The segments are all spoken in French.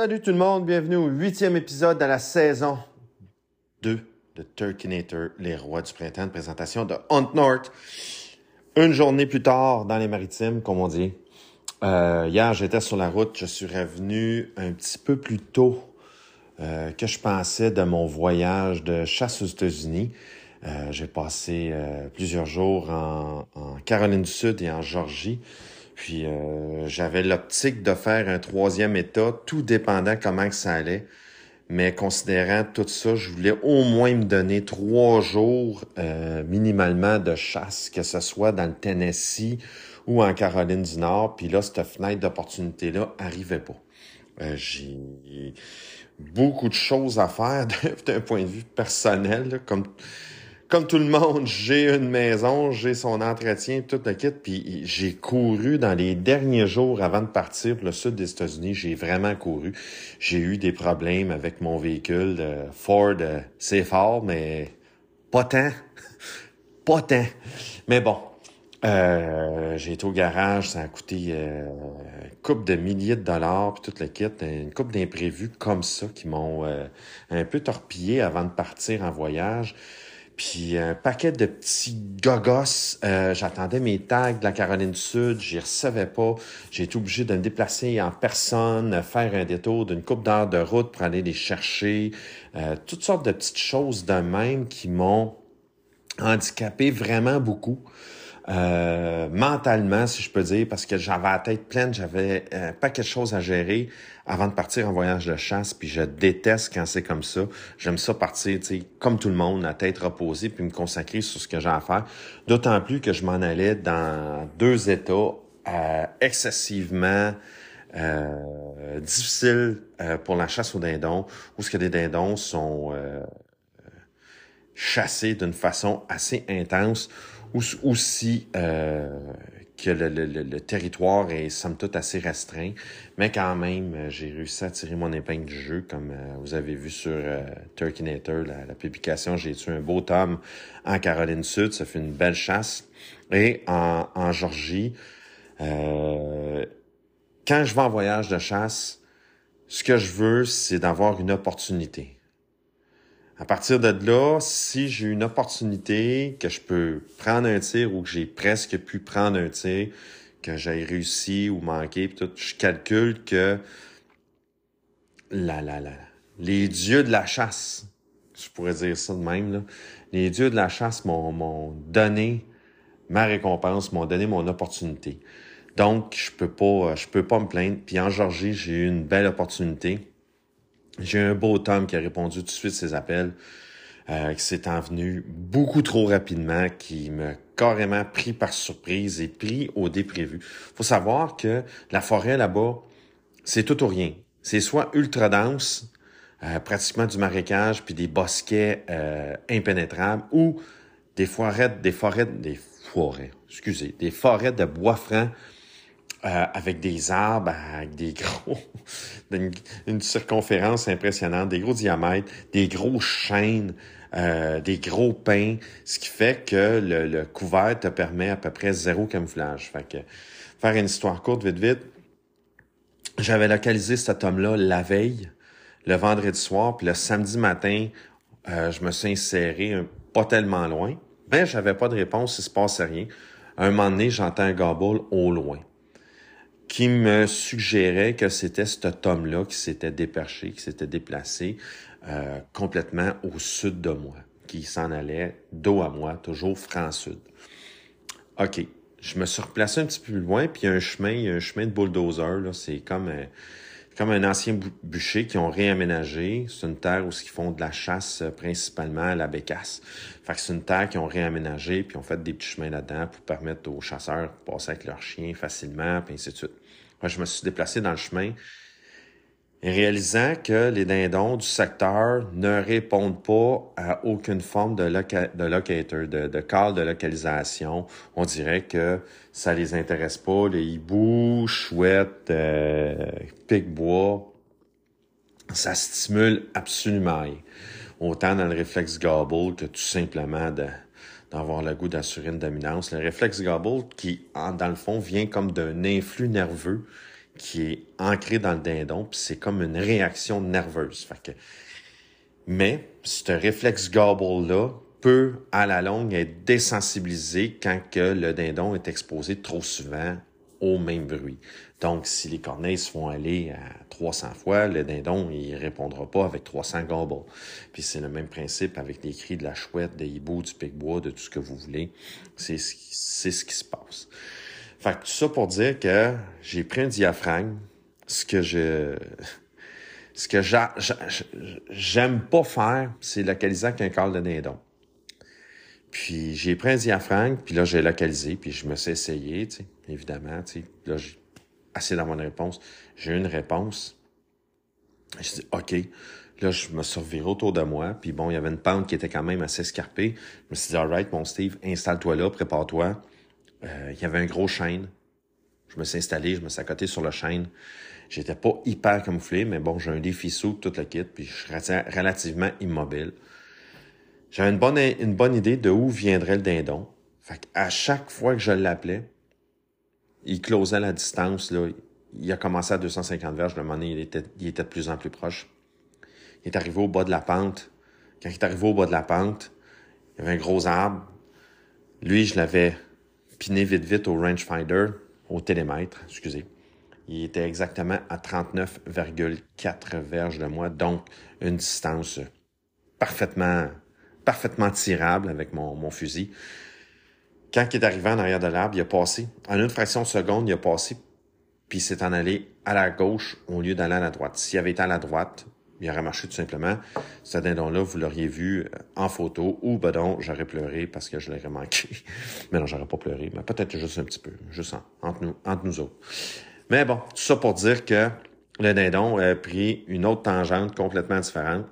Salut tout le monde, bienvenue au huitième épisode de la saison 2 de Turkinator, les rois du printemps, présentation de Hunt North. Une journée plus tard dans les maritimes, comme on dit. Euh, hier, j'étais sur la route, je suis revenu un petit peu plus tôt euh, que je pensais de mon voyage de chasse aux États-Unis. Euh, J'ai passé plusieurs jours en, en Caroline du Sud et en Georgie. Puis euh, j'avais l'optique de faire un troisième état, tout dépendant comment que ça allait. Mais considérant tout ça, je voulais au moins me donner trois jours euh, minimalement de chasse, que ce soit dans le Tennessee ou en Caroline du Nord. Puis là, cette fenêtre d'opportunité-là arrivait pas. Euh, J'ai beaucoup de choses à faire d'un point de vue personnel, comme comme tout le monde, j'ai une maison, j'ai son entretien, tout le kit, puis j'ai couru dans les derniers jours avant de partir pour le sud des États-Unis, j'ai vraiment couru. J'ai eu des problèmes avec mon véhicule euh, Ford, euh, c'est fort, mais pas tant. pas tant. Mais bon, euh, j'ai été au garage, ça a coûté euh, une coupe de milliers de dollars, puis tout le kit, une coupe d'imprévus comme ça qui m'ont euh, un peu torpillé avant de partir en voyage. Puis un paquet de petits gogos. Euh, J'attendais mes tags de la Caroline du Sud, j'y recevais pas. J'ai été obligé de me déplacer en personne, faire un détour d'une coupe d'heures de route pour aller les chercher. Euh, toutes sortes de petites choses de même qui m'ont handicapé vraiment beaucoup. Euh, mentalement, si je peux dire, parce que j'avais la tête pleine, j'avais un paquet de choses à gérer avant de partir en voyage de chasse, puis je déteste quand c'est comme ça. J'aime ça partir, tu sais, comme tout le monde, la tête reposée, puis me consacrer sur ce que j'ai à faire. D'autant plus que je m'en allais dans deux états euh, excessivement euh, difficiles euh, pour la chasse aux dindons, où ce que les dindons sont chassés d'une façon assez intense, aussi euh, que le, le, le, territoire est somme toute assez restreint, mais quand même, euh, j'ai réussi à tirer mon épingle du jeu, comme euh, vous avez vu sur euh, Turkinator, la, la publication, j'ai tué un beau tome en Caroline Sud, ça fait une belle chasse, et en, en Georgie, euh, quand je vais en voyage de chasse, ce que je veux, c'est d'avoir une opportunité. À partir de là, si j'ai une opportunité que je peux prendre un tir ou que j'ai presque pu prendre un tir, que j'ai réussi ou manqué, puis tout, je calcule que la, la, la, les dieux de la chasse, je pourrais dire ça de même, là, les dieux de la chasse m'ont, m'ont donné ma récompense, m'ont donné mon opportunité. Donc, je peux pas, je peux pas me plaindre. Puis en Georgie, j'ai eu une belle opportunité j'ai un beau Tom qui a répondu tout de suite ses appels, euh, qui s'est envenu beaucoup trop rapidement, qui m'a carrément pris par surprise et pris au déprévu. faut savoir que la forêt là-bas, c'est tout ou rien. C'est soit ultra dense, euh, pratiquement du marécage, puis des bosquets euh, impénétrables, ou des forêts, des forêts, des forêts, excusez, des forêts de bois franc euh, avec des arbres, avec des gros, une, circonférence impressionnante, des gros diamètres, des gros chênes, euh, des gros pins, ce qui fait que le, couvert te permet à peu près zéro camouflage. Fait que, faire une histoire courte, vite, vite, j'avais localisé cet homme-là la veille, le vendredi soir, puis le samedi matin, euh, je me suis inséré un, pas tellement loin, mais j'avais pas de réponse, il se passait rien. Un moment donné, j'entends un gobble au loin qui me suggérait que c'était cet homme-là qui s'était déperché, qui s'était déplacé euh, complètement au sud de moi, qui s'en allait dos à moi, toujours franc-sud. OK. Je me suis replacé un petit peu plus loin, puis il y a un chemin, il y a un chemin de bulldozer, c'est comme un, comme un ancien bûcher qui ont réaménagé. C'est une terre où ils font de la chasse principalement à la bécasse. Fait que c'est une terre qu'ils ont réaménagé, puis ont fait des petits chemins là-dedans pour permettre aux chasseurs de passer avec leurs chiens facilement, puis ainsi de suite. Je me suis déplacé dans le chemin réalisant que les dindons du secteur ne répondent pas à aucune forme de, de locator, de, call de localisation, on dirait que ça les intéresse pas. Les hiboux, chouettes, euh, pic-bois, ça stimule absolument. Autant dans le réflexe gobble que tout simplement de, d'avoir le goût d'assurer une dominance. Le réflexe gobble qui, dans le fond, vient comme d'un influx nerveux qui est ancré dans le dindon, puis c'est comme une réaction nerveuse. Fait. Mais ce réflexe gobble-là peut, à la longue, être désensibilisé quand que le dindon est exposé trop souvent au même bruit. Donc, si les corneilles se font aller à 300 fois, le dindon, il répondra pas avec 300 gobbles. Puis c'est le même principe avec les cris de la chouette, des hiboux, du pic-bois, de tout ce que vous voulez. C'est ce, qui, ce qui se passe. Fait que tout ça pour dire que j'ai pris un diaphragme, ce que je... Ce que j'aime pas faire, c'est localiser avec un col de dindon. Puis j'ai pris un diaphragme, puis là j'ai localisé, puis je me suis essayé, tu sais, évidemment, tu sais. Là, assez dans mon réponse. J'ai une réponse. Je dis OK. Là, je me reviré autour de moi, puis bon, il y avait une pente qui était quand même assez escarpée. Je me suis dit, alright, mon Steve, installe-toi là, prépare-toi. Euh, il y avait un gros chêne. Je me suis installé, je me suis accoté sur le chêne. J'étais pas hyper camouflé, mais bon, j'ai un défi sous tout le kit, puis je suis relativement immobile. J'avais une bonne, une bonne idée de où viendrait le dindon. Fait à chaque fois que je l'appelais, il closait la distance, là. Il a commencé à 250 verges, le moment il était, il était de plus en plus proche. Il est arrivé au bas de la pente. Quand il est arrivé au bas de la pente, il y avait un gros arbre. Lui, je l'avais piné vite vite au rangefinder, au télémètre, excusez. Il était exactement à 39,4 verges de moi, donc une distance parfaitement, parfaitement tirable avec mon fusil. Quand il est arrivé en arrière de l'arbre, il a passé, en une fraction de seconde, il a passé, puis s'est en allé à la gauche au lieu d'aller à la droite. S'il avait été à la droite, il aurait marché tout simplement. Ce dindon-là, vous l'auriez vu euh, en photo, ou ben donc, j'aurais pleuré parce que je l'aurais manqué. mais non, j'aurais pas pleuré, mais peut-être juste un petit peu, juste entre, nous, entre nous autres. Mais bon, tout ça pour dire que le dindon a pris une autre tangente complètement différente.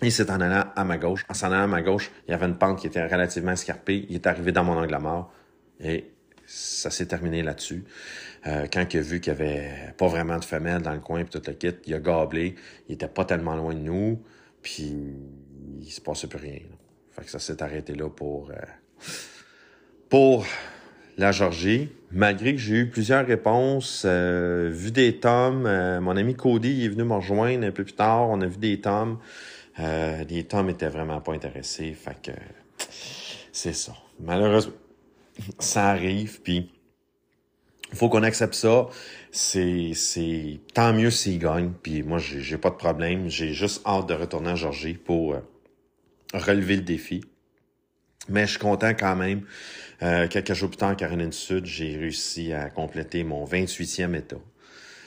Il s'est en allant à ma gauche. En s'en allant à ma gauche, il y avait une pente qui était relativement escarpée. Il est arrivé dans mon angle mort. Et ça s'est terminé là-dessus. Euh, quand il a vu qu'il n'y avait pas vraiment de femelle dans le coin puis tout le kit, il a gablé. Il était pas tellement loin de nous. Puis il se passait plus rien. Fait que ça s'est arrêté là pour, euh, pour la Georgie. Malgré que j'ai eu plusieurs réponses, euh, vu des tomes, mon ami Cody est venu me rejoindre un peu plus tard. On a vu des tomes. Euh, les tomes étaient vraiment pas intéressés. Fait que c'est ça. Malheureusement, ça arrive, puis faut qu'on accepte ça. C'est, c'est tant mieux s'il gagne. Puis moi, j'ai, pas de problème. J'ai juste hâte de retourner à Georgie pour euh, relever le défi. Mais je suis content quand même. Euh, quelques jours plus tard en Caroline du Sud, j'ai réussi à compléter mon 28e état.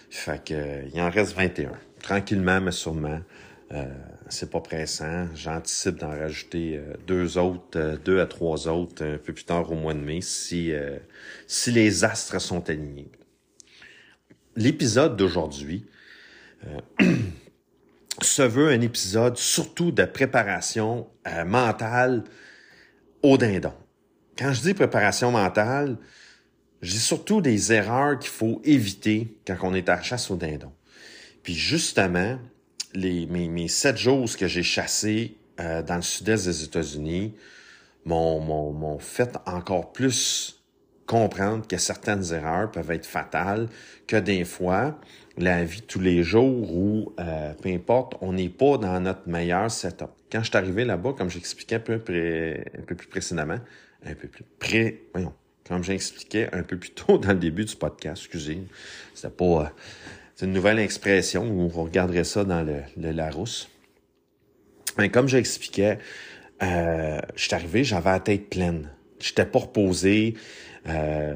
Fait que il en reste 21. Tranquillement, mais sûrement. Euh, c'est pas pressant. J'anticipe d'en rajouter euh, deux autres, euh, deux à trois autres un peu plus tard au mois de mai si, si les astres sont alignés. L'épisode d'aujourd'hui se veut un épisode surtout de préparation mentale au dindon. Quand je dis préparation mentale, dis surtout des erreurs qu'il faut éviter quand on est à chasse au dindon. Puis justement, les, mes, mes sept jours que j'ai chassé euh, dans le sud-est des États-Unis m'ont fait encore plus comprendre que certaines erreurs peuvent être fatales, que des fois, la vie tous les jours où, euh, peu importe, on n'est pas dans notre meilleur setup. Quand je suis arrivé là-bas, comme j'expliquais un peu, un peu plus précédemment, un peu plus près, voyons, comme j'expliquais un peu plus tôt dans le début du podcast, excusez, c'était pas... Euh, c'est une nouvelle expression où on regarderait ça dans le, Larousse. Mais comme j'expliquais, euh, je suis arrivé, j'avais la tête pleine. J'étais pas reposé. Euh,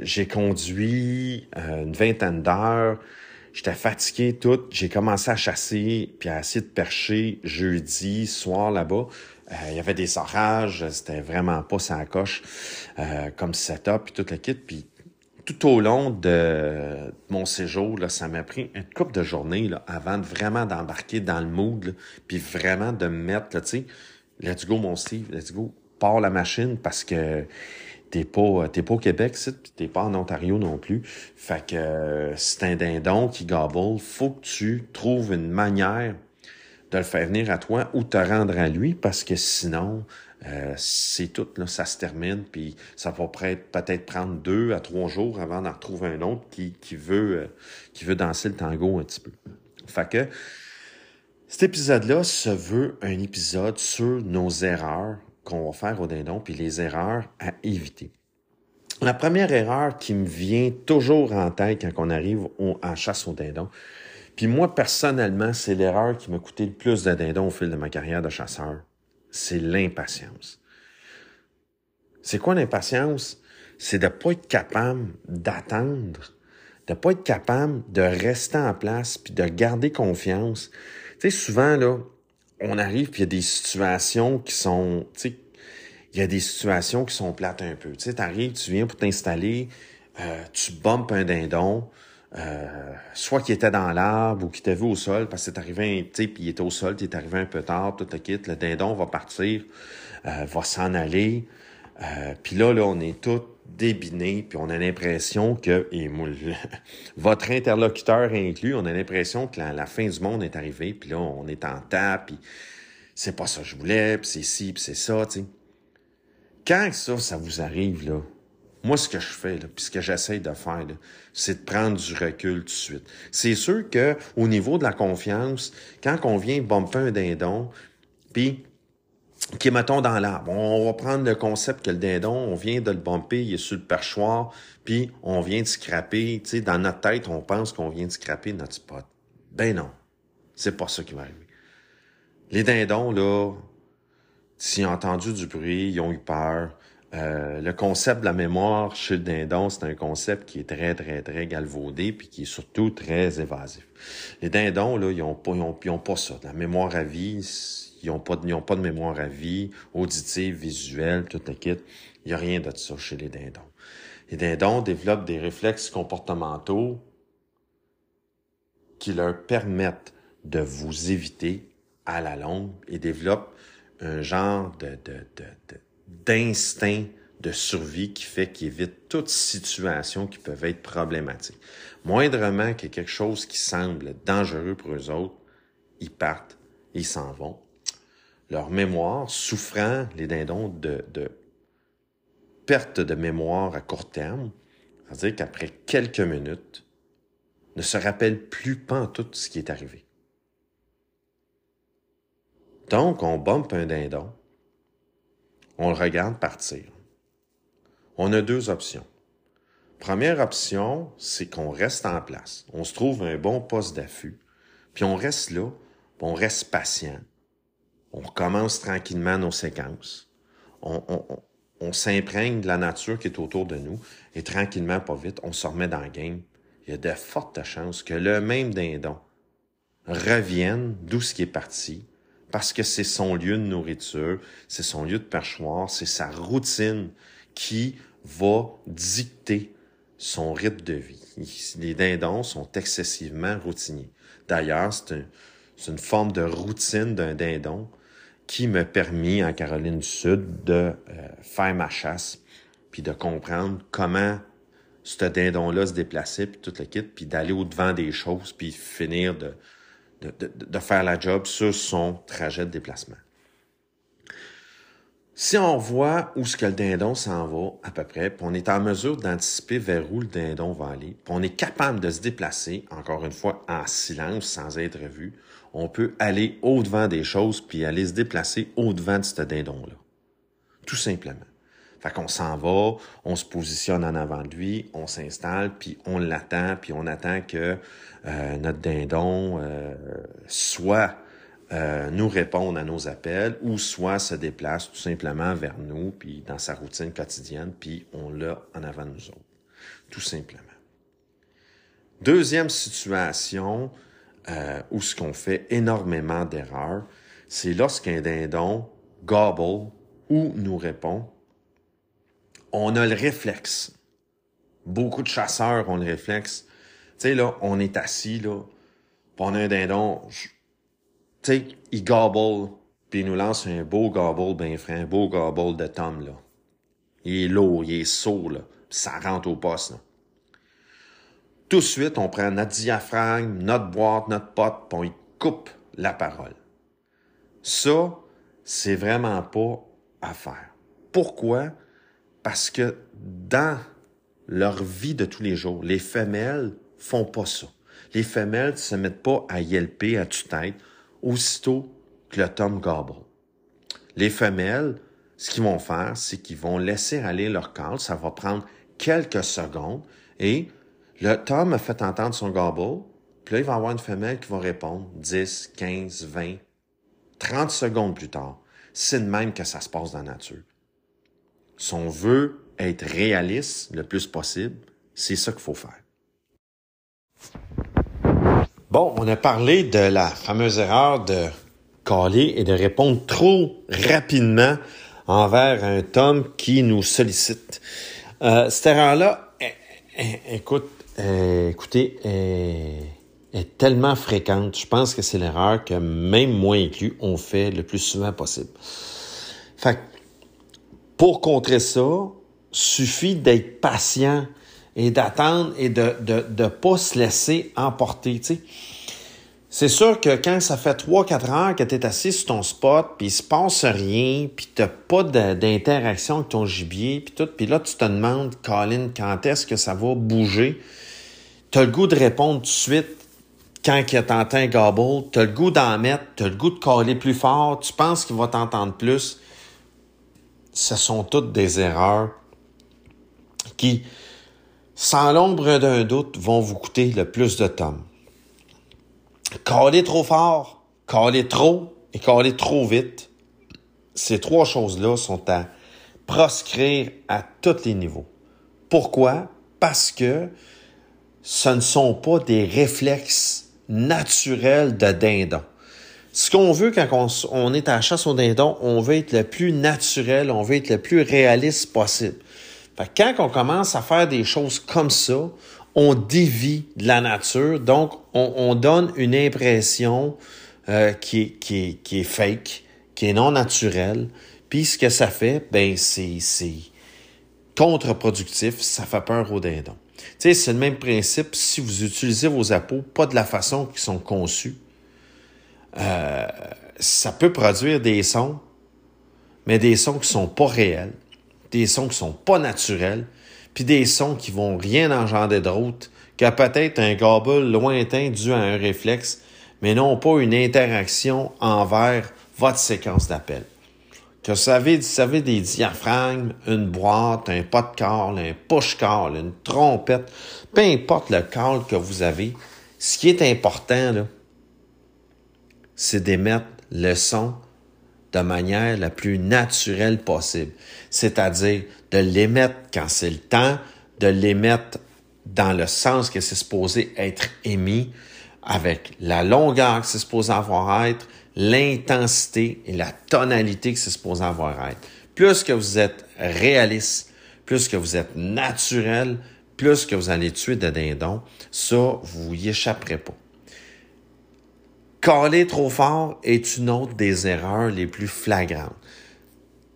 j'ai conduit euh, une vingtaine d'heures. J'étais fatigué tout. J'ai commencé à chasser puis à essayer de percher jeudi soir là-bas. Euh, il y avait des orages, c'était vraiment pas sa coche comme setup puis tout le kit. Puis tout au long de mon séjour, là, ça m'a pris une couple de journées là, avant vraiment d'embarquer dans le mood, puis vraiment de me mettre, tu sais, let's go mon Steve, let's go, pars la machine parce que t'es pas t'es pas au Québec, tu t'es pas en Ontario non plus. Fait que euh, c'est un dindon qui gobble, faut que tu trouves une manière de le faire venir à toi ou te rendre à lui parce que sinon, euh, c'est tout, là, ça se termine, puis ça va peut-être prendre deux à trois jours avant d'en retrouver un autre qui, qui, veut, euh, qui veut danser le tango un petit peu. Fait que cet épisode-là se veut un épisode sur nos erreurs qu'on va faire au dindon, puis les erreurs à éviter. La première erreur qui me vient toujours en tête quand on arrive en chasse au dindon, puis moi, personnellement, c'est l'erreur qui m'a coûté le plus de dindons au fil de ma carrière de chasseur. C'est l'impatience. C'est quoi l'impatience? C'est de pas être capable d'attendre, de pas être capable de rester en place puis de garder confiance. Tu sais, souvent, là, on arrive puis il y a des situations qui sont, tu sais, il y a des situations qui sont plates un peu. Tu sais, t'arrives, tu viens pour t'installer, euh, tu bumpes un dindon, euh, soit qu'il était dans l'arbre ou qu'il était vu au sol parce que c'est arrivé, tu sais, puis il était au sol, tu es arrivé un peu tard, tout le kit, le dindon va partir, euh, va s'en aller. Euh, puis là, là, on est tous débinés, puis on a l'impression que, et votre interlocuteur inclus, on a l'impression que la, fin du monde est arrivée, puis là, on est en tape, puis c'est pas ça que je voulais, puis c'est ci, puis c'est ça, tu sais. Quand ça, ça vous arrive, là, moi, ce que je fais, là, puis ce que j'essaye de faire, c'est de prendre du recul tout de suite. C'est sûr que au niveau de la confiance, quand on vient bumper un dindon, puis qui mettons dans l'arbre, on va prendre le concept que le dindon, on vient de le bumper, il est sur le perchoir, puis on vient de scraper, tu sais, dans notre tête, on pense qu'on vient de scraper notre spot. Ben non, c'est pas ça qui va arriver. Les dindons, là, s'ils ont entendu du bruit, ils ont eu peur, euh, le concept de la mémoire chez le dindon, c'est un concept qui est très, très, très galvaudé puis qui est surtout très évasif. Les dindons, là, ils n'ont pas, ils ont, pas ça. La mémoire à vie, ils n'ont pas, ils ont pas de mémoire à vie, auditive, visuelle, toute la kit. Il n'y a rien de ça chez les dindons. Les dindons développent des réflexes comportementaux qui leur permettent de vous éviter à la longue et développent un genre de, de, de, de d'instinct de survie qui fait qu'ils évitent toute situation qui peuvent être problématiques. Moindrement qu'il ait quelque chose qui semble dangereux pour eux autres, ils partent, ils s'en vont. Leur mémoire, souffrant les dindons de, de perte de mémoire à court terme, c'est-à-dire qu'après quelques minutes, ne se rappellent plus pas tout ce qui est arrivé. Donc, on bump un dindon, on le regarde partir. On a deux options. Première option, c'est qu'on reste en place. On se trouve un bon poste d'affût, puis on reste là, on reste patient. On commence tranquillement nos séquences. On, s'imprègne de la nature qui est autour de nous et tranquillement, pas vite, on se remet dans le game. Il y a de fortes chances que le même dindon revienne d'où ce qui est parti, parce que c'est son lieu de nourriture, c'est son lieu de perchoir, c'est sa routine qui va dicter son rythme de vie. Les dindons sont excessivement routiniers. D'ailleurs, c'est une forme de routine d'un dindon qui m'a permis en Caroline du Sud de euh, faire ma chasse, puis de comprendre comment ce dindon-là se déplaçait, puis tout le kit, puis d'aller au-devant des choses, puis finir de, de, faire la job sur son trajet de déplacement. Si on voit où ce que le dindon s'en va à peu près, puis on est en mesure d'anticiper vers où le dindon va aller, puis on est capable de se déplacer, encore une fois, en silence, sans être vu, on peut aller au-devant des choses, puis aller se déplacer au-devant de ce dindon-là. Tout simplement. Fait qu'on s'en va, on se positionne en avant de lui, on s'installe, puis on l'attend, puis on attend que euh, notre dindon euh, soit euh, nous réponde à nos appels ou soit se déplace tout simplement vers nous, puis dans sa routine quotidienne, puis on l'a en avant de nous autres. Tout simplement. Deuxième situation où ce qu'on fait énormément d'erreurs, c'est lorsqu'un dindon gobble ou nous répond on a le réflexe. Beaucoup de chasseurs ont le réflexe. Tu sais, là, on est assis, là, on a un dindon. Tu sais, il gobble, puis il nous lance un beau gobble bien frais, un beau gobble de Tom, là. Il est lourd, il est saut, là. ça rentre au poste, là. Tout de suite, on prend notre diaphragme, notre boîte, notre pote, puis on coupe la parole. Ça, c'est vraiment pas à faire. Pourquoi? Parce que dans leur vie de tous les jours, les femelles font pas ça. Les femelles ne se mettent pas à yelper à tue-tête aussitôt que le tome gobble. Les femelles, ce qu'ils vont faire, c'est qu'ils vont laisser aller leur call. Ça va prendre quelques secondes et le tome a fait entendre son gobble. Puis là, il va y avoir une femelle qui va répondre 10, 15, 20, 30 secondes plus tard. C'est de même que ça se passe dans la nature. Si on veut être réaliste le plus possible, c'est ça qu'il faut faire. Bon, on a parlé de la fameuse erreur de caler et de répondre trop rapidement envers un tome qui nous sollicite. Euh, cette erreur-là, écoute, écoutez, est tellement fréquente. Je pense que c'est l'erreur que même moi inclus, on fait le plus souvent possible. Fait pour contrer ça, suffit d'être patient et d'attendre et de ne de, de pas se laisser emporter. C'est sûr que quand ça fait 3-4 heures que tu es assis sur ton spot, puis il se passe rien, puis tu pas d'interaction avec ton gibier, puis tout, puis là, tu te demandes, Colin, quand est-ce que ça va bouger? Tu as le goût de répondre tout de suite quand il t'entend un gobble, tu as le goût d'en mettre, tu as le goût de caler plus fort, tu penses qu'il va t'entendre plus. Ce sont toutes des erreurs qui, sans l'ombre d'un doute, vont vous coûter le plus de temps. Caler trop fort, caler trop et caler trop vite, ces trois choses-là sont à proscrire à tous les niveaux. Pourquoi? Parce que ce ne sont pas des réflexes naturels de dindon. Ce qu'on veut quand on, est à la chasse au dindon, on veut être le plus naturel, on veut être le plus réaliste possible. Fait quand on commence à faire des choses comme ça, on dévie de la nature, donc on, donne une impression euh, qui, est, qui, fake, qui est non naturelle. Puis ce que ça fait, ben c'est contre-productif, ça fait peur au dindon. Tu sais, c'est le même principe si vous utilisez vos appos pas de la façon qu'ils sont conçus. Euh, ça peut produire des sons, mais des sons qui sont pas réels, des sons qui sont pas naturels, puis des sons qui vont rien engendrer d'autre que peut-être un gobble lointain dû à un réflexe, mais non pas une interaction envers votre séquence d'appel. Que vous savez des diaphragmes, une boîte, un pot de call, un push call, une trompette, peu importe le call que vous avez, ce qui est important, là, c'est d'émettre le son de manière la plus naturelle possible. C'est-à-dire de l'émettre quand c'est le temps, de l'émettre dans le sens que c'est supposé être émis, avec la longueur que c'est supposé avoir être, l'intensité et la tonalité que c'est supposé avoir être. Plus que vous êtes réaliste, plus que vous êtes naturel, plus que vous allez tuer de dindons, ça, vous y échapperez pas. Caler trop fort est une autre des erreurs les plus flagrantes.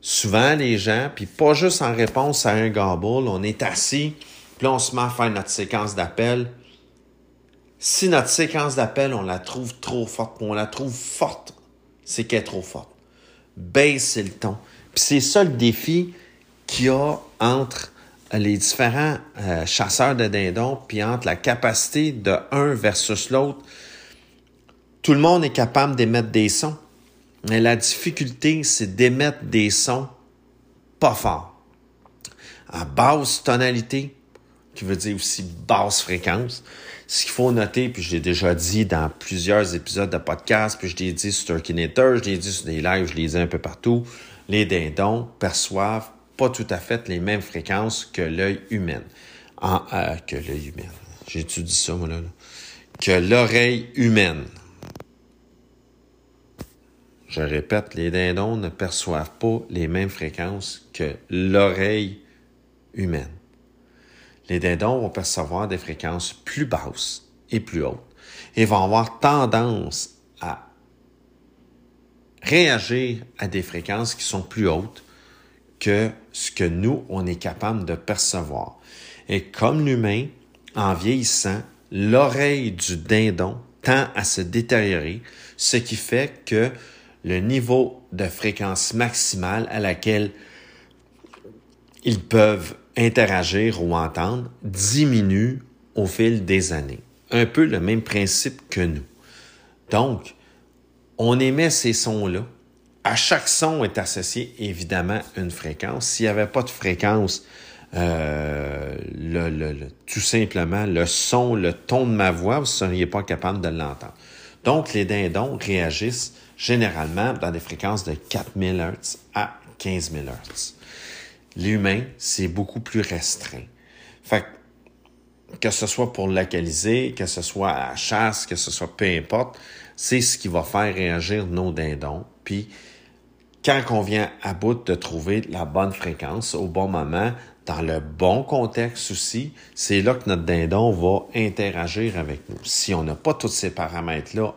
Souvent, les gens, puis pas juste en réponse à un gobble, on est assis, puis on se met à faire notre séquence d'appel. Si notre séquence d'appel, on la trouve trop forte, on la trouve forte, c'est qu'elle est trop forte. Baissez le ton. Puis c'est ça le défi qu'il y a entre les différents euh, chasseurs de dindons, puis entre la capacité de un versus l'autre tout le monde est capable d'émettre des sons. Mais la difficulté, c'est d'émettre des sons pas forts. À basse tonalité, qui veut dire aussi basse fréquence. Ce qu'il faut noter, puis je l'ai déjà dit dans plusieurs épisodes de podcast, puis je l'ai dit sur Turkinator, je l'ai dit sur des lives, je l'ai dit un peu partout, les dindons perçoivent pas tout à fait les mêmes fréquences que l'œil humain. En, euh, que l'œil humain. J'ai étudié ça, moi, là. Que l'oreille humaine. Je répète, les dindons ne perçoivent pas les mêmes fréquences que l'oreille humaine. Les dindons vont percevoir des fréquences plus basses et plus hautes et vont avoir tendance à réagir à des fréquences qui sont plus hautes que ce que nous, on est capable de percevoir. Et comme l'humain, en vieillissant, l'oreille du dindon tend à se détériorer, ce qui fait que le niveau de fréquence maximale à laquelle ils peuvent interagir ou entendre diminue au fil des années. Un peu le même principe que nous. Donc, on émet ces sons-là. À chaque son est associé évidemment une fréquence. S'il n'y avait pas de fréquence, euh, tout simplement le son, le ton de ma voix, vous ne seriez pas capable de l'entendre. Donc, les dindons réagissent généralement dans des fréquences de 4000 Hz à 15 000 Hz. L'humain, c'est beaucoup plus restreint. Fait que ce soit pour localiser, que ce soit à la chasse, que ce soit peu importe, c'est ce qui va faire réagir nos dindons. Puis, quand on vient à bout de trouver la bonne fréquence au bon moment, dans le bon contexte aussi, c'est là que notre dindon va interagir avec nous. Si on n'a pas tous ces paramètres-là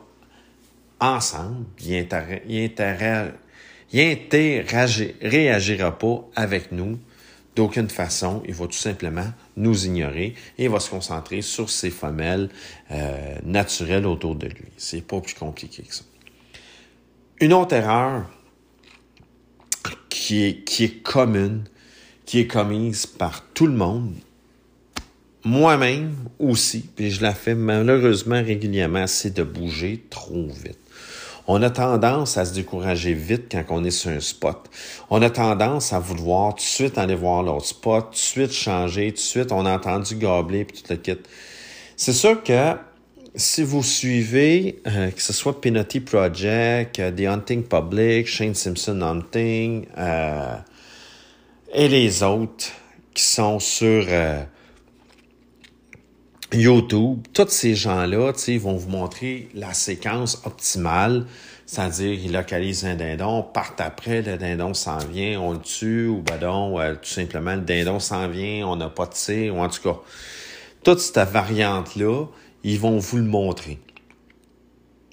ensemble, il ne réagira pas avec nous d'aucune façon. Il va tout simplement nous ignorer et il va se concentrer sur ses femelles euh, naturelles autour de lui. C'est pas plus compliqué que ça. Une autre erreur qui est, qui est commune, qui est commise par tout le monde, moi-même aussi, puis je la fais malheureusement régulièrement, c'est de bouger trop vite. On a tendance à se décourager vite quand on est sur un spot. On a tendance à vouloir tout de suite aller voir l'autre spot, tout de suite changer, tout de suite on a entendu gobler puis tout le kit. C'est sûr que si vous suivez, euh, que ce soit Penalty Project, euh, The Hunting Public, Shane Simpson Hunting, euh, et les autres qui sont sur YouTube, tous ces gens-là, ils vont vous montrer la séquence optimale, c'est-à-dire ils localisent un dindon, partent après, le dindon s'en vient, on le tue, ou ben donc, tout simplement, le dindon s'en vient, on n'a pas de tir, ou en tout cas, toute cette variante-là, ils vont vous le montrer.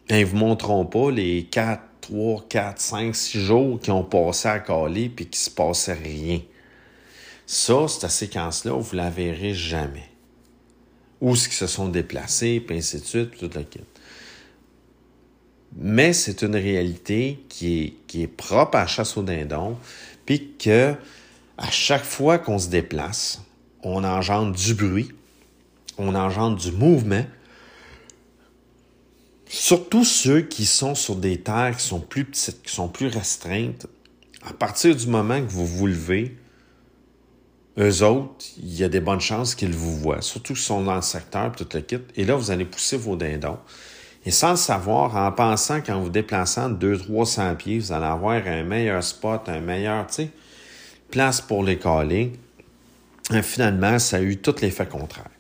Et ils vous montreront pas les 4, 3, 4, 5, 6 jours qui ont passé à caler puis qui se passait rien. Ça, cette séquence-là, vous la verrez jamais où ce qui se sont déplacés, puis ainsi de suite, puis toute la quête. Mais c'est une réalité qui est, qui est propre à la chasse au dindon, puis que à chaque fois qu'on se déplace, on engendre du bruit, on engendre du mouvement, surtout ceux qui sont sur des terres qui sont plus petites, qui sont plus restreintes. À partir du moment que vous vous levez, eux autres, il y a des bonnes chances qu'ils vous voient, surtout qu'ils sont dans le secteur, tout le kit. Et là, vous allez pousser vos dindons. Et sans le savoir, en pensant qu'en vous déplaçant de 200-300 pieds, vous allez avoir un meilleur spot, un meilleur, tu sais, place pour les caler. Finalement, ça a eu tout l'effet contraire.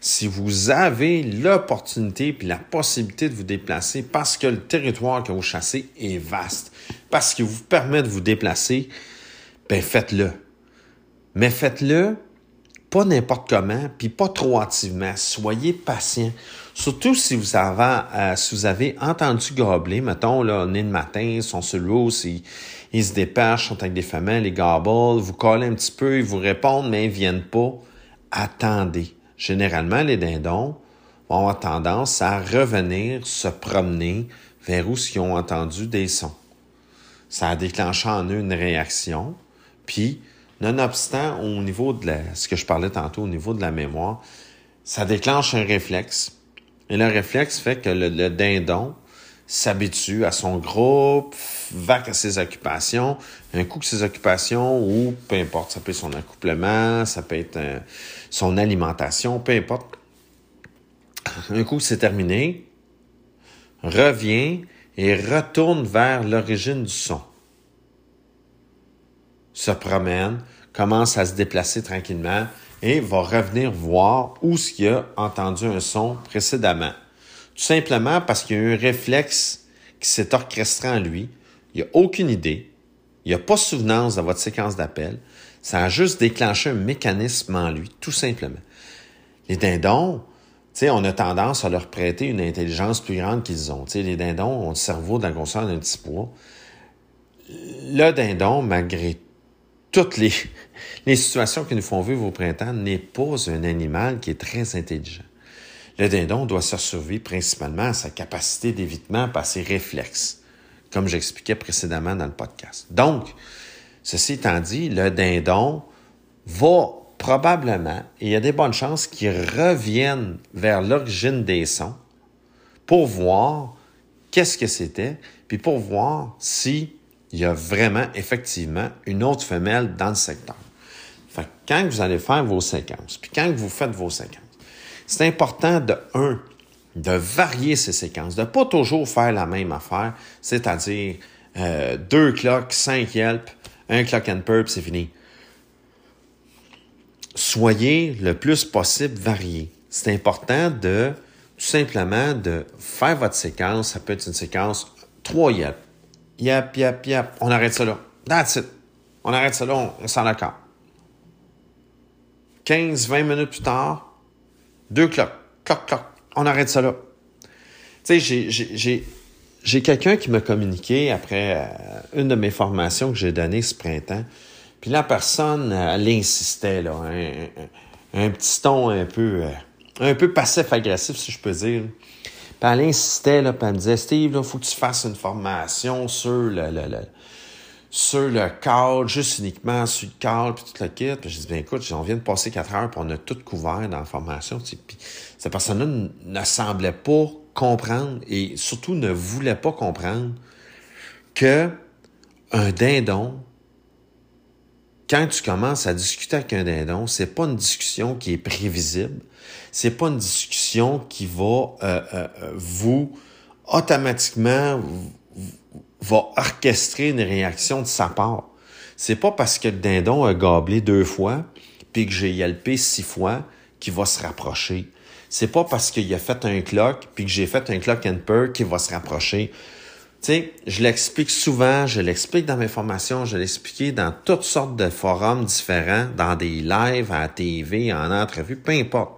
Si vous avez l'opportunité puis la possibilité de vous déplacer parce que le territoire que vous chassez est vaste, parce qu'il vous permet de vous déplacer, ben faites-le mais faites-le pas n'importe comment, puis pas trop activement. Soyez patient. Surtout si vous avez, euh, entendu gobler, mettons, là, on est matin, ils sont sur l'eau, ils, ils se dépêchent, sont avec des femelles, les gobbles, vous collez un petit peu, ils vous répondent, mais ils viennent pas. Attendez. Généralement, les dindons vont avoir tendance à revenir se promener vers où ils ont entendu des sons. Ça a déclenché en eux une réaction, puis Nonobstant, au niveau de la, ce que je parlais tantôt, au niveau de la mémoire, ça déclenche un réflexe. Et le réflexe fait que le, dindon s'habitue à son groupe, va à ses occupations. Un coup que ses occupations, ou peu importe, ça peut être son accouplement, ça peut être euh, son alimentation, peu importe. Un coup c'est terminé, revient et retourne vers l'origine du son se promène, commence à se déplacer tranquillement et va revenir voir où ce qu'il a entendu un son précédemment. Tout simplement parce qu'il y a un réflexe qui s'est orchestré en lui. Il n'a aucune idée. Il n'a pas souvenance de votre séquence d'appel. Ça a juste déclenché un mécanisme en lui, tout simplement. Les dindons, on a tendance à leur prêter une intelligence plus grande qu'ils ont. les dindons ont le cerveau d'un la d'un petit poids. Le dindon, malgré toutes les, situations qui nous font vivre au printemps n'est pas un animal qui est très intelligent. Le dindon doit se survivre principalement à sa capacité d'évitement par ses réflexes. comme j'expliquais précédemment dans le podcast. Donc, ceci étant dit, le dindon va probablement, et il y a des bonnes chances qu'il revienne vers l'origine des sons pour voir qu'est-ce que c'était, puis pour voir si il y a vraiment, effectivement, une autre femelle dans le secteur. Fait que quand vous allez faire vos séquences, puis quand vous faites vos séquences, c'est important de, un, de varier ces séquences, de pas toujours faire la même affaire, c'est-à-dire euh, deux clocks, cinq yelp, un clock and purp, c'est fini. Soyez le plus possible varié. C'est important de tout simplement de faire votre séquence. Ça peut être une séquence trois yep. Yep, yep, yep. On arrête ça là. That's it. On arrête ça là, on, s'en accorde. 15, 20 minutes plus tard, deux cloques. Cloc, cloc. On arrête ça là. Tu sais, j'ai quelqu'un qui m'a communiqué après euh, une de mes formations que j'ai données ce printemps. Puis la personne, elle insistait, là, un, petit ton un peu, euh, un peu passif-agressif, si je peux dire. Puis elle insistait, là, puis elle me disait, Steve, il faut que tu fasses une formation sur le, le, le sur le cadre, juste uniquement sur le cadre, puis tout le kit. Puis j'ai dit, bien écoute, on vient de passer quatre heures, puis on a tout couvert dans la formation. Puis cette personne-là ne semblait pas comprendre et surtout ne voulait pas comprendre que un dindon, quand tu commences à discuter avec un dindon, c'est pas une discussion qui est prévisible. C'est pas une discussion qui va euh, euh, euh vous automatiquement va orchestrer une réaction de sa part. C'est pas parce que le dindon a goblé deux fois, puis que j'ai yelpé six fois, qu'il va se rapprocher. C'est pas parce qu'il a fait un clock, puis que j'ai fait un clock and purr qu'il va se rapprocher. Tu sais, je l'explique souvent, je l'explique dans mes formations, je l'explique dans toutes sortes de forums différents, dans des lives, à la TV, en entrevue, peu importe.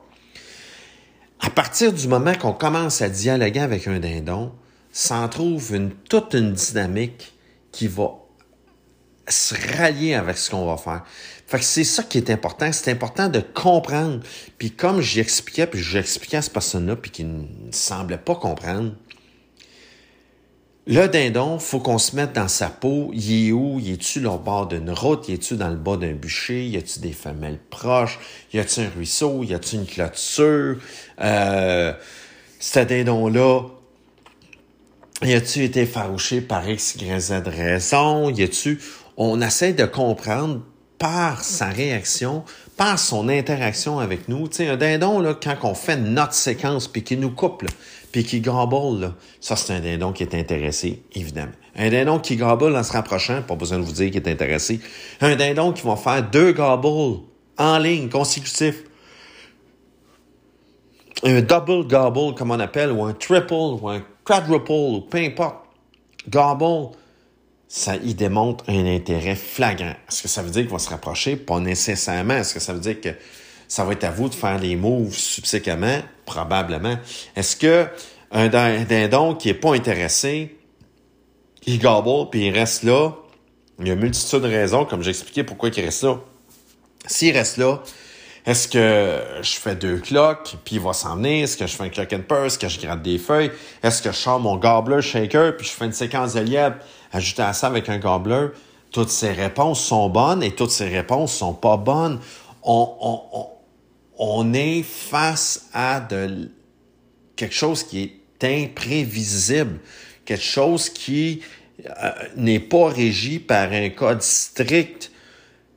À partir du moment qu'on commence à dialoguer avec un dindon, s'en trouve une, toute une dynamique qui va se rallier avec ce qu'on va faire. Fait que c'est ça qui est important. C'est important de comprendre. Puis comme j'expliquais, puis j'expliquais à cette personne-là, puis qui ne semblait pas comprendre, le dindon, faut qu'on se mette dans sa peau. Il est où? Il est-tu au bord d'une route? Il est-tu dans le bas d'un bûcher? Y a-tu des femelles proches? Y a-tu un ruisseau? Y a-tu une clôture? Euh, ce dindon-là, y a-tu été farouché par X, Y, Z raison? Y a-tu... On essaie de comprendre par sa réaction, par son interaction avec nous. Tu sais, un dindon, là, quand on fait notre séquence, puis qu'il nous coupe, puis qu'il gobble, là, ça, c'est un dindon qui est intéressé, évidemment. Un dindon qui gobble en se rapprochant, pas besoin de vous dire qu'il est intéressé. Un dindon qui va faire deux gobbles en ligne, consécutifs. Un double gobble, comme on appelle, ou un triple, ou un quadruple, ou peu importe. Gobble, ça y démontre un intérêt flagrant. Est-ce que ça veut dire qu'il va se rapprocher? Pas nécessairement. Est-ce que ça veut dire que ça va être à vous de faire les moves subséquemment? Probablement. Est-ce que un dindon qui est pas intéressé, il gobble puis il reste là? Il y a une multitude de raisons, comme j'expliquais pourquoi il reste là. S'il reste là, est-ce que je fais deux cloques, puis il va s'en? Est-ce que je fais un clock and purse? Est-ce que je gratte des feuilles? Est-ce que je sors mon gobbler shaker, puis je fais une séquence de lièvre, ajouter à ça avec un gobbler? Toutes ces réponses sont bonnes et toutes ces réponses sont pas bonnes. On, on, on, on est face à quelque chose qui est imprévisible, quelque chose qui euh, n'est pas régi par un code strict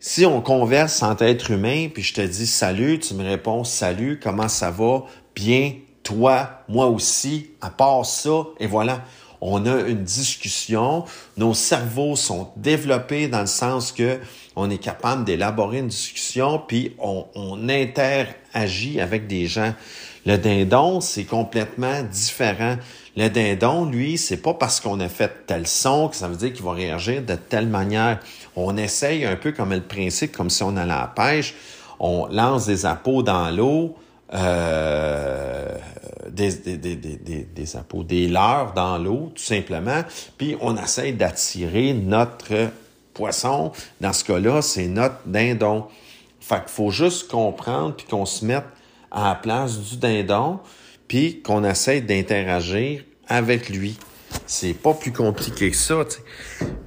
si on converse entre êtres humains, puis je te dis salut, tu me réponds salut, comment ça va? Bien, toi, moi aussi, à part ça, et voilà. On a une discussion, nos cerveaux sont développés dans le sens que on est capable d'élaborer une discussion, puis on, on interagit avec des gens. Le dindon, c'est complètement différent. Le dindon, lui, c'est pas parce qu'on a fait tel son que ça veut dire qu'il va réagir de telle manière. On essaye un peu comme le principe, comme si on allait à la pêche. On lance des appos dans l'eau, euh, des, des, des, des, des appos, des dans l'eau, tout simplement. Puis on essaye d'attirer notre poisson. Dans ce cas-là, c'est notre dindon. Fait qu'il faut juste comprendre puis qu'on se mette à la place du dindon puis qu'on essaie d'interagir avec lui. C'est pas plus compliqué que ça.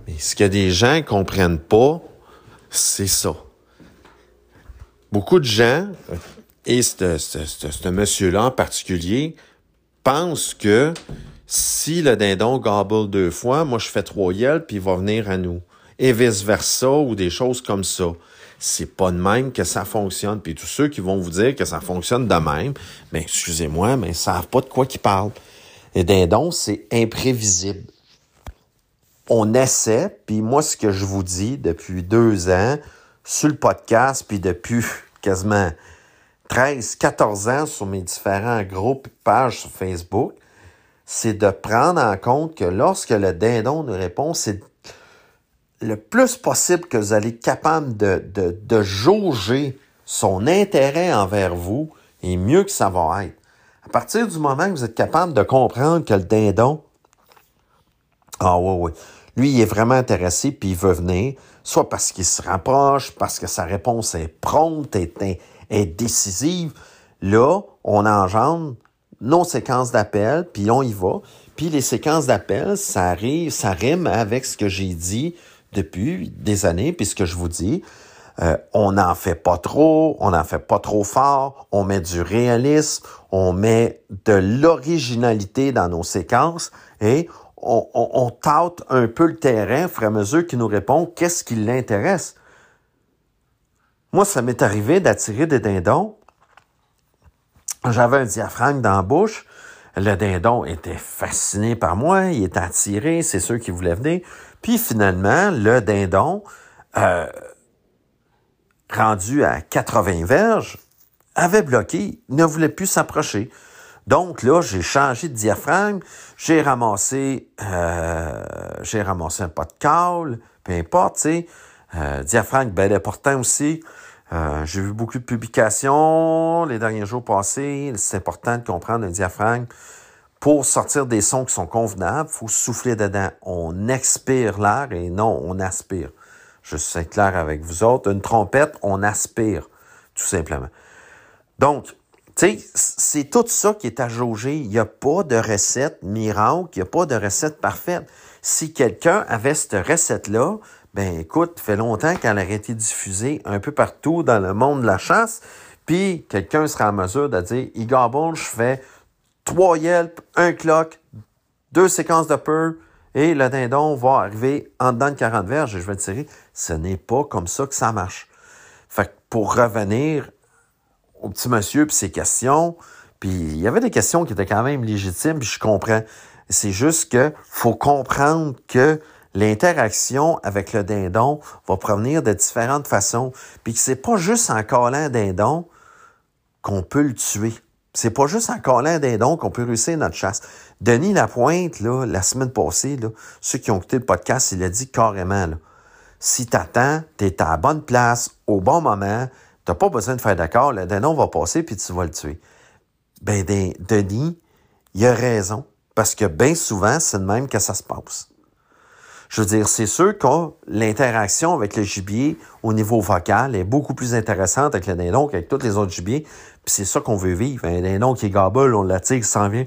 Mais ce que des gens comprennent pas, c'est ça. Beaucoup de gens, et ce monsieur-là en particulier, pensent que si le dindon gobble deux fois, moi je fais trois yeux, puis il va venir à nous. Et vice-versa, ou des choses comme ça. C'est pas de même que ça fonctionne. Puis tous ceux qui vont vous dire que ça fonctionne de même, ben excusez-moi, mais ils savent pas de quoi qu'ils parlent. Les dindons, c'est imprévisible. On essaie, puis moi, ce que je vous dis depuis deux ans, sur le podcast, puis depuis quasiment 13, 14 ans sur mes différents groupes, pages sur Facebook, c'est de prendre en compte que lorsque le dindon nous répond, c'est le plus possible que vous allez être capable de, de, de jauger son intérêt envers vous et mieux que ça va être. À partir du moment que vous êtes capable de comprendre que le dindon, ah oui, oui, lui, il est vraiment intéressé puis il veut venir, soit parce qu'il se rapproche, parce que sa réponse est prompte, est, est décisive. Là, on engendre nos séquences d'appel, puis on y va. Puis les séquences d'appel, ça arrive, ça rime avec ce que j'ai dit depuis des années, puis ce que je vous dis. Euh, on n'en fait pas trop, on n'en fait pas trop fort, on met du réalisme, on met de l'originalité dans nos séquences et on, on, tâte un peu le terrain à mesure qu'il nous répond qu'est-ce qui l'intéresse? Moi, ça m'est arrivé d'attirer des dindons. J'avais un diaphragme dans la bouche. Le dindon était fasciné par moi, il était attiré, c'est sûr qu'il voulait venir. Puis finalement, le dindon, euh, rendu à 80 verges, avait bloqué, ne voulait plus s'approcher. Donc là, j'ai changé de diaphragme, j'ai ramassé, euh, j'ai ramassé un pot de cale, peu importe, tu sais. Euh, diaphragme, ben important aussi. Euh, j'ai vu beaucoup de publications les derniers jours passés. C'est important de comprendre un diaphragme pour sortir des sons qui sont convenables, faut souffler dedans. On expire l'air et non, on aspire. Je suis clair avec vous autres. Une trompette, on aspire, tout simplement. Donc, tu sais, c'est tout ça qui est à jauger. Il n'y a pas de recette miracle, il n'y a pas de recette parfaite. Si quelqu'un avait cette recette-là, ben écoute, fait longtemps qu'elle a été diffusée un peu partout dans le monde de la chasse, puis quelqu'un sera en mesure de dire, Igor je fais trois yelps, un clock, deux séquences de peur, et le dindon va arriver en dedans de 40 verges et je vais tirer. Ce n'est pas comme ça que ça marche. Fait que pour revenir au petit monsieur puis ses questions, puis il y avait des questions qui étaient quand même légitimes, puis je comprends. C'est juste que faut comprendre que l'interaction avec le dindon va provenir de différentes façons, puis que c'est pas juste en collant un dindon qu'on peut le tuer. C'est pas juste en collant un dindon qu'on peut réussir notre chasse. Denis Lapointe, là, la semaine passée, ceux qui ont écouté le podcast, il a dit carrément, là, si t'attends, t'es à la bonne place, au bon moment, t'as pas besoin de faire d'accord, le dindon va passer puis tu vas le tuer. Ben, Denis, il a raison. Parce que bien souvent, c'est de même que ça se passe. Je veux dire, c'est sûr que l'interaction avec le gibier au niveau vocal est beaucoup plus intéressante avec le dindon qu'avec tous les autres gibiers. Puis c'est ça qu'on veut vivre. Un dindon qui est gabole, on l'attire, il s'en vient.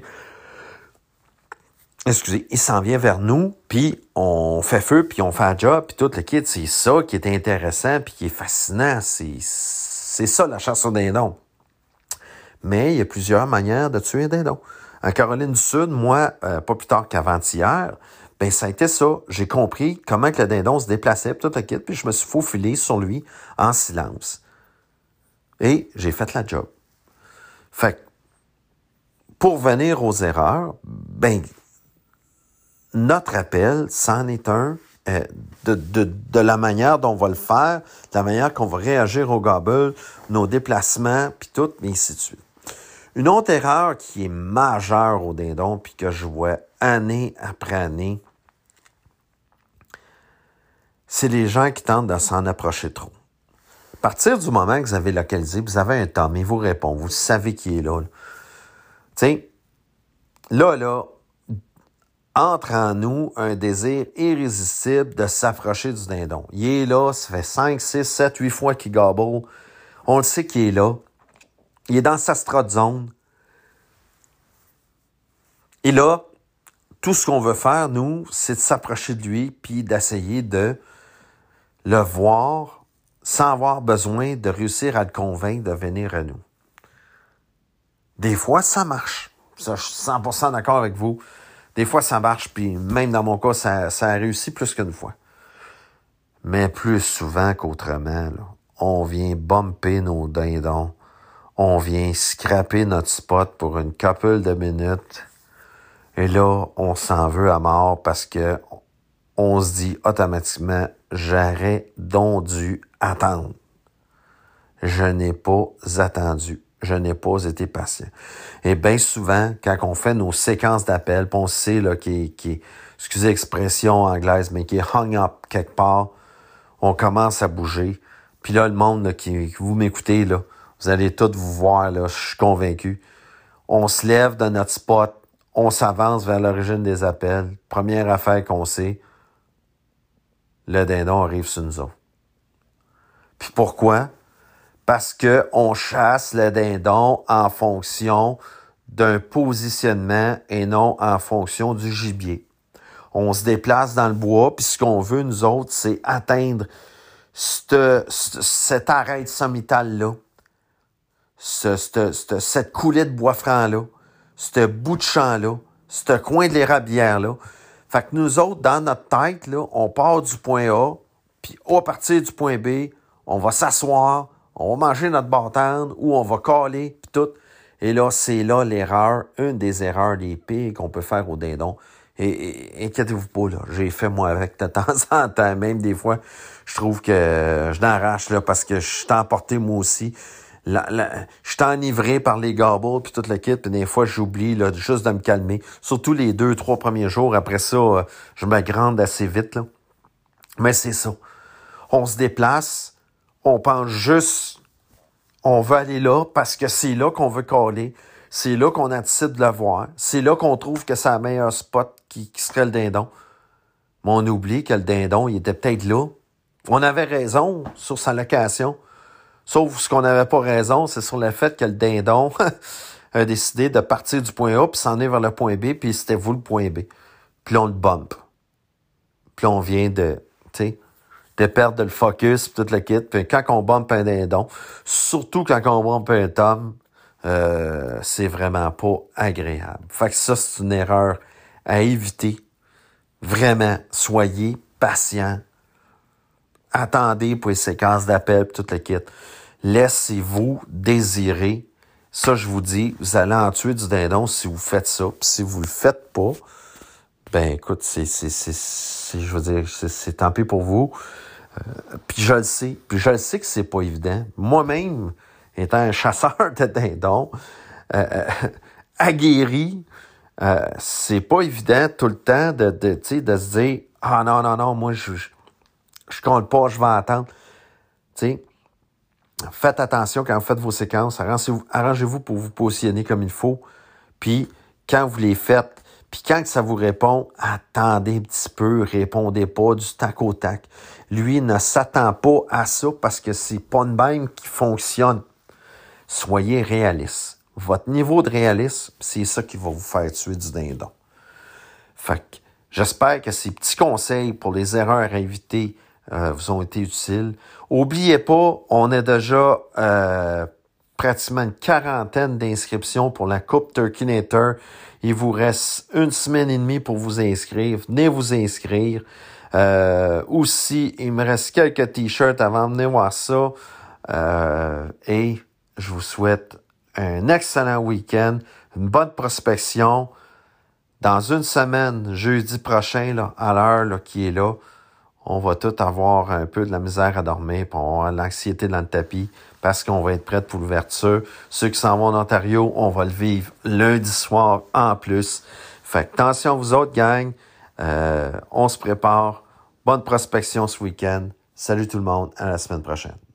Excusez, il s'en vient vers nous, puis on fait feu, puis on fait un job, puis tout le kit. C'est ça qui est intéressant, puis qui est fascinant. C'est, ça la chasse au dindon. Mais il y a plusieurs manières de tuer un dindon. En Caroline du Sud, moi, euh, pas plus tard qu'avant-hier, ben ça a été ça. J'ai compris comment que le dindon se déplaçait, tout le kit, puis je me suis faufilé sur lui en silence. Et j'ai fait la job. Fait pour venir aux erreurs, ben notre appel, c'en est un euh, de, de, de, la manière dont on va le faire, de la manière qu'on va réagir au gobble, nos déplacements, puis tout, mais ainsi de suite. Une autre erreur qui est majeure au dindon, puis que je vois année après année, c'est les gens qui tentent de s'en approcher trop. À partir du moment que vous avez localisé, vous avez un temps, il vous répond, vous savez qui est là. Tu sais, là, là, entre en nous un désir irrésistible de s'approcher du dindon. Il est là, ça fait 5, 6, 7, 8 fois qu'il gobble. On le sait qu'il est là. Il est dans sa strate zone. Et là, tout ce qu'on veut faire, nous, c'est de s'approcher de lui, puis d'essayer de le voir sans avoir besoin de réussir à le convaincre de venir à nous. Des fois, ça marche. Ça, je suis 100% d'accord avec vous. Des fois, ça marche, puis même dans mon cas, ça, a réussi plus qu'une fois. Mais plus souvent qu'autrement, on vient bumper nos dindons. On vient scraper notre spot pour une couple de minutes. Et là, on s'en veut à mort parce que on se dit automatiquement, j'aurais donc dû attendre. Je n'ai pas attendu. Je n'ai pas été patient. Et bien souvent, quand on fait nos séquences d'appels, on sait qui, qui excusez l'expression anglaise, mais qui est hung up quelque part, on commence à bouger. Puis là, le monde qui, vous m'écoutez, vous allez tous vous voir, là, je suis convaincu. On se lève de notre spot, on s'avance vers l'origine des appels. Première affaire qu'on sait, le dindon arrive sur nous autres. Puis pourquoi? Parce que on chasse le dindon en fonction d'un positionnement et non en fonction du gibier. On se déplace dans le bois, puis ce qu'on veut, nous autres, c'est atteindre cette, cette arête sommitale-là, cette coulée de bois franc-là, ce bout de champ-là, ce coin de l'érablière-là. Fait que nous autres, dans notre tête, là, on part du point A, puis à partir du point B, on va s'asseoir, on va manger notre bâtard ou on va caler, puis tout. Et là, c'est là l'erreur, une des erreurs des pires qu'on peut faire au dindon. Et, inquiétez-vous pas, là, j'ai fait moi avec de temps en temps, même des fois, je trouve que je n'arrache là parce que je suis emporté moi aussi. La, je suis enivré par les gobbles puis toute la kit, puis des fois j'oublie là, juste de me calmer. Surtout les deux, trois premiers jours. Après ça, euh, je me grande assez vite. Mais c'est ça. On se déplace, on pense juste, on veut aller là parce que c'est là qu'on veut coller. C'est là qu'on anticipe de le voir. C'est là qu'on trouve que c'est le meilleur spot qui, serait le dindon. Mais on oublie que le dindon, il était peut-être là. On avait raison sur sa location. Sauf ce qu'on n'avait pas raison, c'est sur le fait que le dindon a décidé de partir du point A puis s'en est vers le point B, puis c'était vous le point B. Puis on le bump. Puis on vient de, de perdre le focus, puis toute la kit. Puis quand on bump un dindon, surtout quand on bump un tome, euh, c'est vraiment pas agréable. Fait que ça, c'est une erreur à éviter. Vraiment, soyez patient. Attendez pour les séquences d'appel, toute la kit. Laissez-vous désirer. Ça, je vous dis, vous allez en tuer du dindon si vous faites ça. Puis si vous le faites pas, ben écoute, c'est, je veux dire, c'est, tant pis pour vous. Euh, puis je le sais. Puis je le sais que c'est pas évident. Moi-même, étant un chasseur de dindons, euh, euh, aguerri, euh, c'est pas évident tout le temps de, de, de se dire Ah non, non, non, moi je, je, compte pas, je vais attendre. sais, faites attention quand vous faites vos séquences, arrangez-vous, pour vous positionner comme il faut. Puis quand vous les faites, puis quand ça vous répond, attendez un petit peu, répondez pas du tac au tac. Lui ne s'attend pas à ça parce que c'est pas une même qui fonctionne soyez réaliste. Votre niveau de réalisme, c'est ça qui va vous faire tuer du dindon. Fait j'espère que ces petits conseils pour les erreurs à éviter euh, vous ont été utiles. Oubliez pas, on a déjà euh, pratiquement une quarantaine d'inscriptions pour la Coupe Turkinator. Il vous reste une semaine et demie pour vous inscrire. Venez vous inscrire. Euh, aussi, il me reste quelques t-shirts avant de venir voir ça. et je vous souhaite un excellent week-end, une bonne prospection. Dans une semaine, jeudi prochain, là, à l'heure qui est là, on va tout avoir un peu de la misère à dormir, puis on va avoir l'anxiété dans le tapis parce qu'on va être prêt pour l'ouverture. Ceux qui s'en vont en Ontario, on va le vivre lundi soir en plus. Fait attention vous autres, gang. Euh, on se prépare. Bonne prospection ce week-end. Salut tout le monde. À la semaine prochaine.